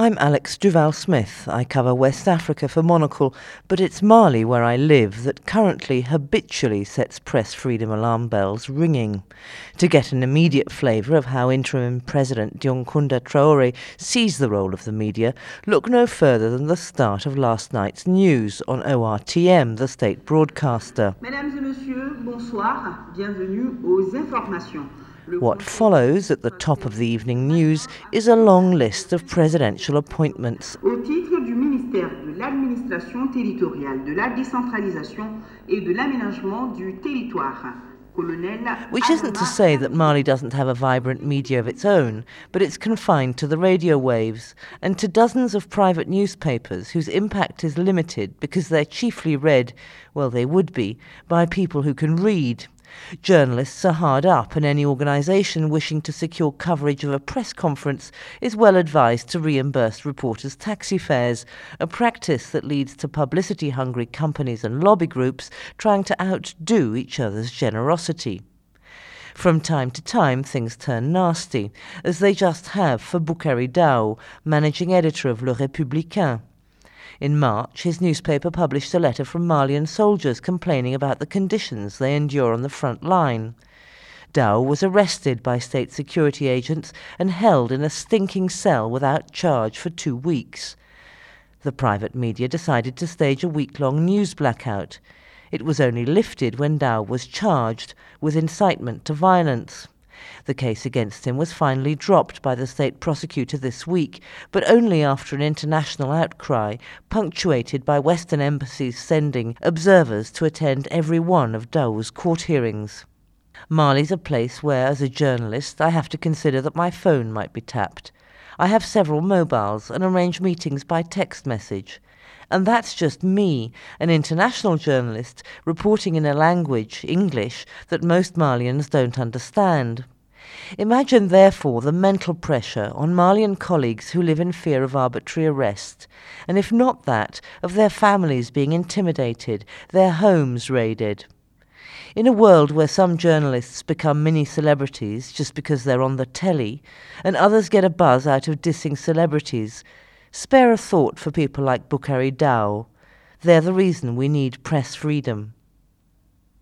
I'm Alex Duval Smith. I cover West Africa for Monocle, but it's Mali where I live that currently habitually sets press freedom alarm bells ringing. To get an immediate flavour of how interim President Dioncounda Traoré sees the role of the media, look no further than the start of last night's news on ORTM, the state broadcaster. Mesdames et messieurs, bonsoir. Bienvenue aux informations. What follows at the top of the evening news is a long list of presidential appointments. Au titre du ministère de l'administration territoriale, de la décentralisation et de l'aménagement du territoire. Which isn't to say that Mali doesn't have a vibrant media of its own, but it's confined to the radio waves and to dozens of private newspapers whose impact is limited because they're chiefly read, well, they would be, by people who can read. Journalists are hard up, and any organisation wishing to secure coverage of a press conference is well advised to reimburse reporters' taxi fares, a practice that leads to publicity hungry companies and lobby groups trying to outdo each other's generosity. From time to time, things turn nasty, as they just have for Boukari Dao, managing editor of Le Républicain. In March, his newspaper published a letter from Malian soldiers complaining about the conditions they endure on the front line. Dao was arrested by state security agents and held in a stinking cell without charge for two weeks. The private media decided to stage a week long news blackout. It was only lifted when Dao was charged with incitement to violence. The case against him was finally dropped by the state prosecutor this week, but only after an international outcry, punctuated by Western embassies sending observers to attend every one of Dao's court hearings. Mali's a place where, as a journalist, I have to consider that my phone might be tapped. I have several mobiles and arrange meetings by text message. And that's just me, an international journalist, reporting in a language, English, that most Malians don't understand. Imagine, therefore, the mental pressure on Malian colleagues who live in fear of arbitrary arrest, and if not that, of their families being intimidated, their homes raided. In a world where some journalists become mini celebrities just because they're on the telly, and others get a buzz out of dissing celebrities, Spare a thought for people like Boukari Dao. They're the reason we need press freedom.